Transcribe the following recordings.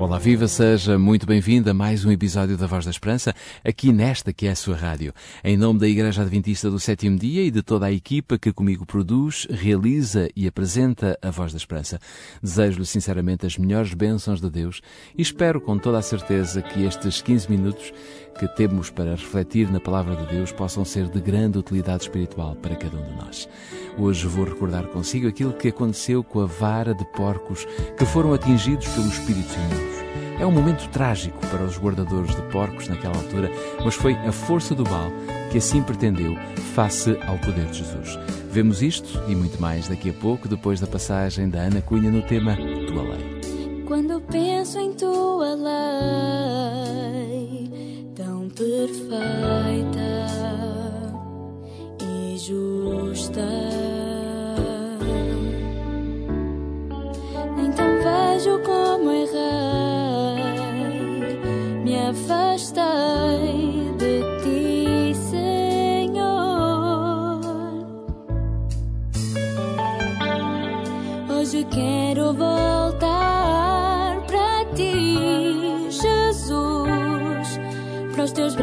Olá, viva, seja muito bem-vindo a mais um episódio da Voz da Esperança, aqui nesta que é a sua rádio. Em nome da Igreja Adventista do Sétimo Dia e de toda a equipa que comigo produz, realiza e apresenta a Voz da Esperança, desejo-lhe sinceramente as melhores bênçãos de Deus e espero com toda a certeza que estes 15 minutos que temos para refletir na Palavra de Deus possam ser de grande utilidade espiritual para cada um de nós. Hoje vou recordar consigo aquilo que aconteceu com a vara de porcos que foram atingidos pelos espíritos imundos. É um momento trágico para os guardadores de porcos naquela altura, mas foi a força do mal que assim pretendeu face ao poder de Jesus. Vemos isto e muito mais daqui a pouco, depois da passagem da Ana Cunha no tema Tua Lei. Quando penso em Tua lei, perfeita e justa,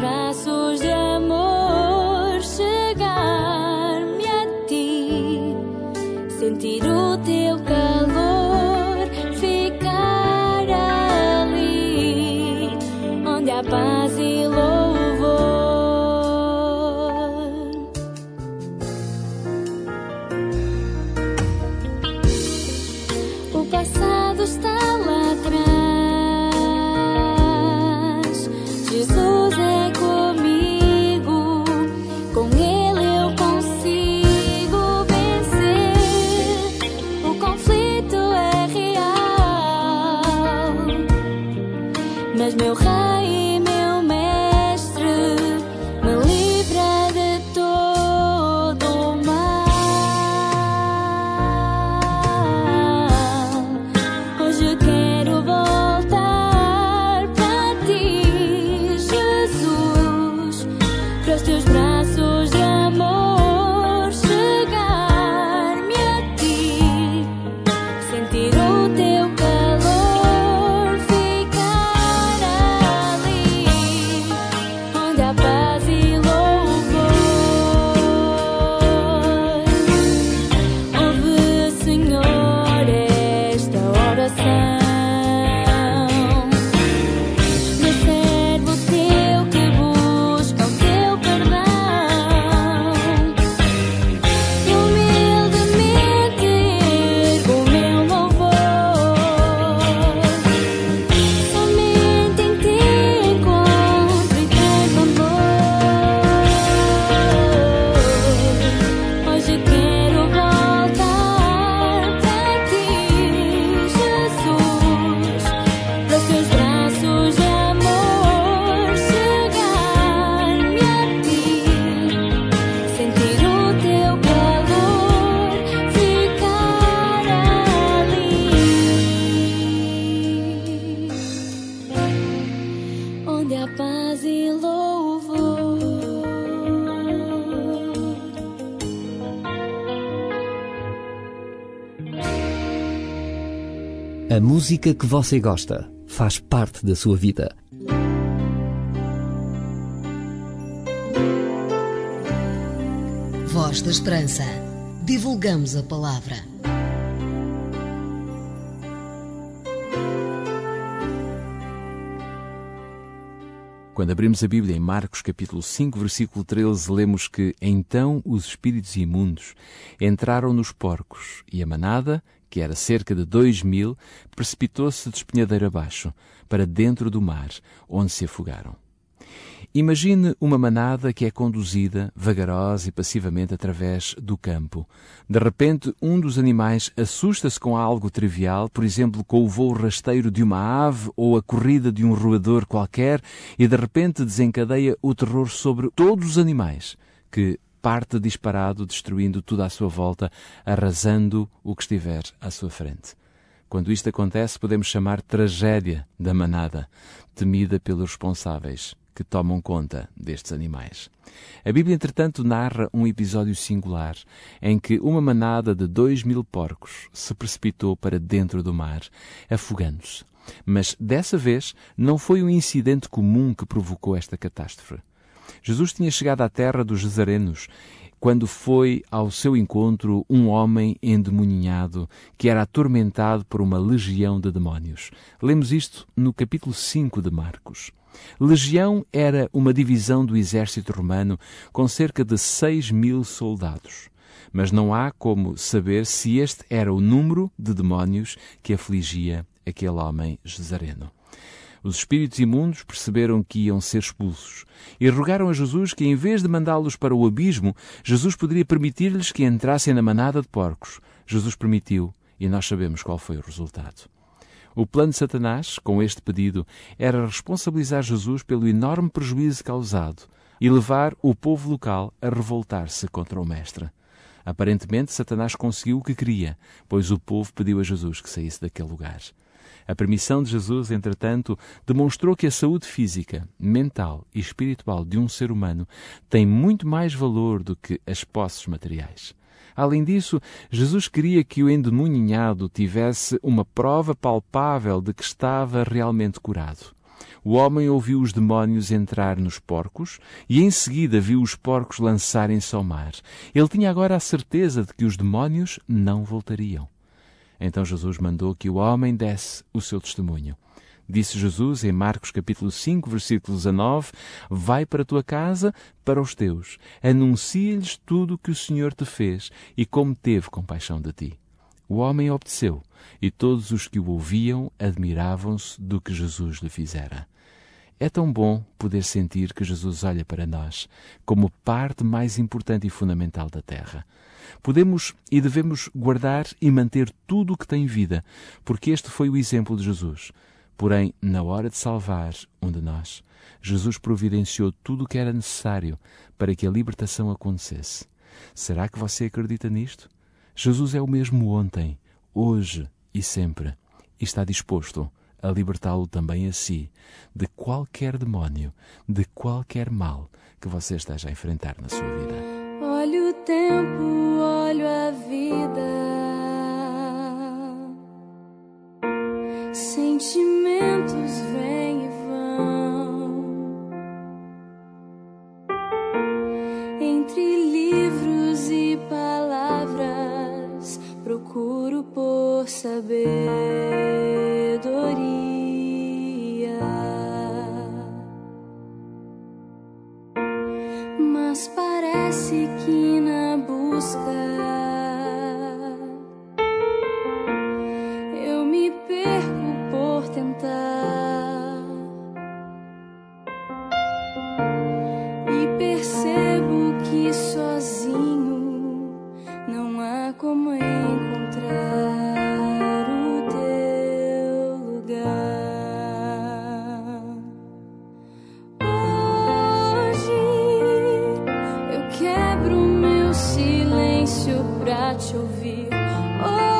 para para teus braços A música que você gosta faz parte da sua vida. Voz da Esperança. Divulgamos a palavra. Quando abrimos a Bíblia em Marcos capítulo 5, versículo 13, lemos que então os espíritos imundos entraram nos porcos e a manada, que era cerca de dois mil, precipitou-se de espinhadeiro abaixo, para dentro do mar, onde se afogaram. Imagine uma manada que é conduzida vagarosa e passivamente através do campo. De repente, um dos animais assusta-se com algo trivial, por exemplo, com o voo rasteiro de uma ave ou a corrida de um roedor qualquer, e de repente desencadeia o terror sobre todos os animais, que parte disparado, destruindo tudo à sua volta, arrasando o que estiver à sua frente. Quando isto acontece, podemos chamar tragédia da manada, temida pelos responsáveis que tomam conta destes animais. A Bíblia, entretanto, narra um episódio singular em que uma manada de dois mil porcos se precipitou para dentro do mar, afogando-se. Mas dessa vez não foi um incidente comum que provocou esta catástrofe. Jesus tinha chegado à terra dos Gesarenos quando foi ao seu encontro um homem endemoninhado que era atormentado por uma legião de demónios. Lemos isto no capítulo 5 de Marcos. Legião era uma divisão do exército romano com cerca de 6 mil soldados. Mas não há como saber se este era o número de demónios que afligia aquele homem Gesareno. Os espíritos imundos perceberam que iam ser expulsos e rogaram a Jesus que, em vez de mandá-los para o abismo, Jesus poderia permitir-lhes que entrassem na manada de porcos. Jesus permitiu e nós sabemos qual foi o resultado. O plano de Satanás, com este pedido, era responsabilizar Jesus pelo enorme prejuízo causado e levar o povo local a revoltar-se contra o Mestre. Aparentemente, Satanás conseguiu o que queria, pois o povo pediu a Jesus que saísse daquele lugar. A permissão de Jesus, entretanto, demonstrou que a saúde física, mental e espiritual de um ser humano tem muito mais valor do que as posses materiais. Além disso, Jesus queria que o endemoninhado tivesse uma prova palpável de que estava realmente curado. O homem ouviu os demónios entrar nos porcos e em seguida viu os porcos lançarem-se ao mar. Ele tinha agora a certeza de que os demónios não voltariam. Então Jesus mandou que o homem desse o seu testemunho. Disse Jesus em Marcos capítulo 5, versículo 19: Vai para a tua casa, para os teus, anuncia-lhes tudo o que o Senhor te fez e como teve compaixão de ti. O homem obedeceu, e todos os que o ouviam admiravam-se do que Jesus lhe fizera. É tão bom poder sentir que Jesus olha para nós como parte mais importante e fundamental da Terra. Podemos e devemos guardar e manter tudo o que tem vida, porque este foi o exemplo de Jesus. Porém, na hora de salvar um de nós, Jesus providenciou tudo o que era necessário para que a libertação acontecesse. Será que você acredita nisto? Jesus é o mesmo ontem, hoje e sempre, e está disposto a libertá-lo também a si de qualquer demónio, de qualquer mal que você esteja a enfrentar na sua vida. Olho o tempo, vida. Sentimentos vêm e vão. Te ouvir. Hoje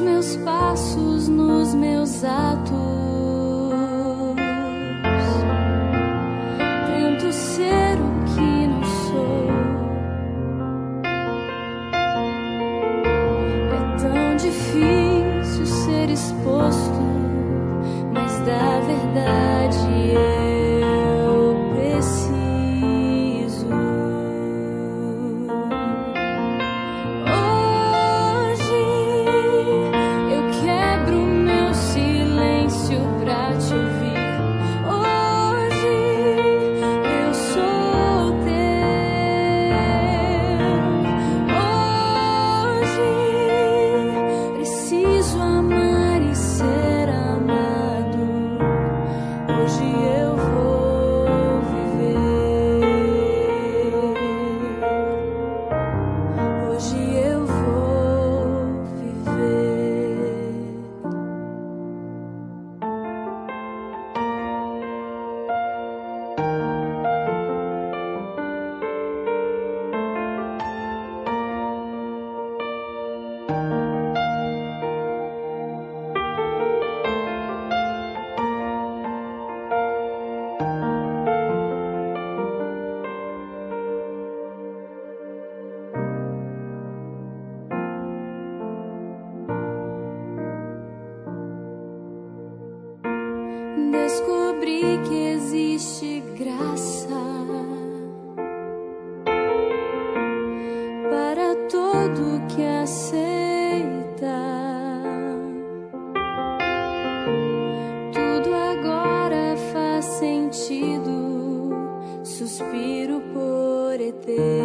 meus passos, nos meus atos. descobri que existe graça para todo que aceita. Tudo agora faz sentido, suspiro por eterno.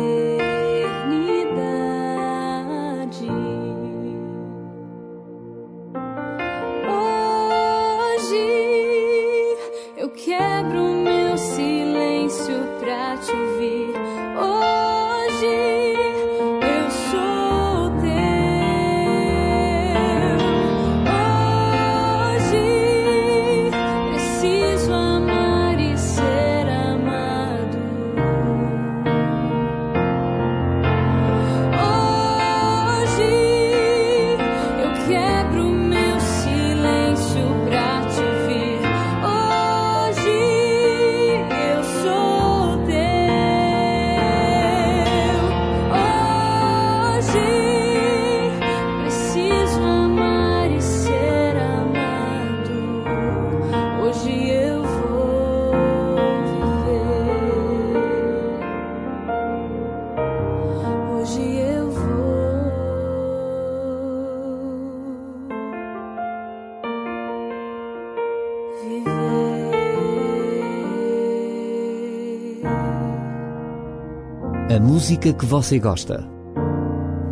A música que você gosta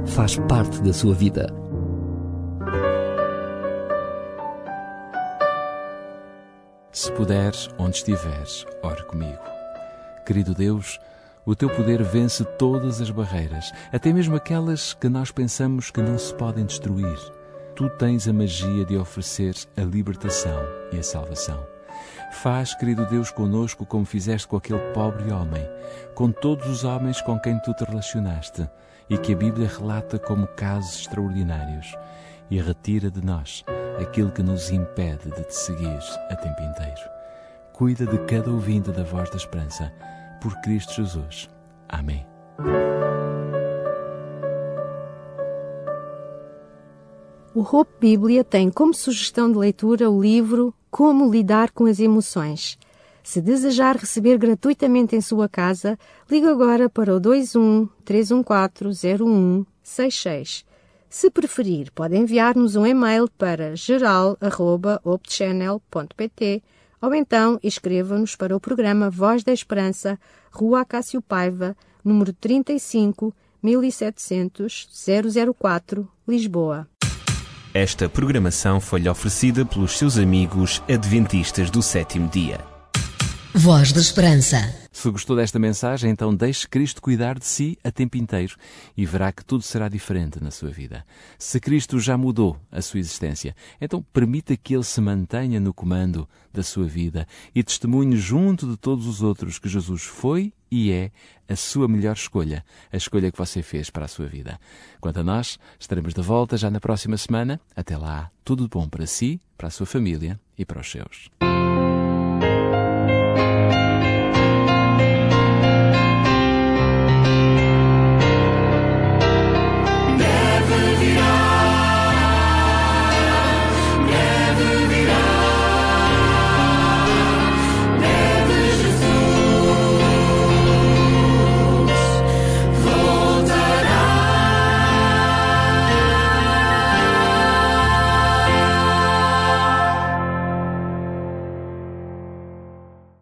faz parte da sua vida. Se puderes, onde estiveres, ore comigo. Querido Deus, o teu poder vence todas as barreiras, até mesmo aquelas que nós pensamos que não se podem destruir. Tu tens a magia de oferecer a libertação e a salvação. Faz, querido Deus, conosco como fizeste com aquele pobre homem, com todos os homens com quem tu te relacionaste e que a Bíblia relata como casos extraordinários, e retira de nós aquilo que nos impede de te seguir a tempo inteiro. Cuida de cada ouvinte da voz da esperança, por Cristo Jesus. Amém. O Hope Bíblia tem como sugestão de leitura o livro Como Lidar com as Emoções. Se desejar receber gratuitamente em sua casa, ligue agora para o 21 314 0166. Se preferir, pode enviar-nos um e-mail para geral.opchannel.pt ou então escreva-nos para o programa Voz da Esperança, Rua Acácio Paiva, número 35 1700 004, Lisboa. Esta programação foi-lhe oferecida pelos seus amigos adventistas do sétimo dia. Voz da Esperança. Se gostou desta mensagem, então deixe Cristo cuidar de si a tempo inteiro e verá que tudo será diferente na sua vida. Se Cristo já mudou a sua existência, então permita que Ele se mantenha no comando da sua vida e testemunhe junto de todos os outros que Jesus foi e é a sua melhor escolha, a escolha que você fez para a sua vida. Quanto a nós, estaremos de volta já na próxima semana. Até lá, tudo bom para si, para a sua família e para os seus.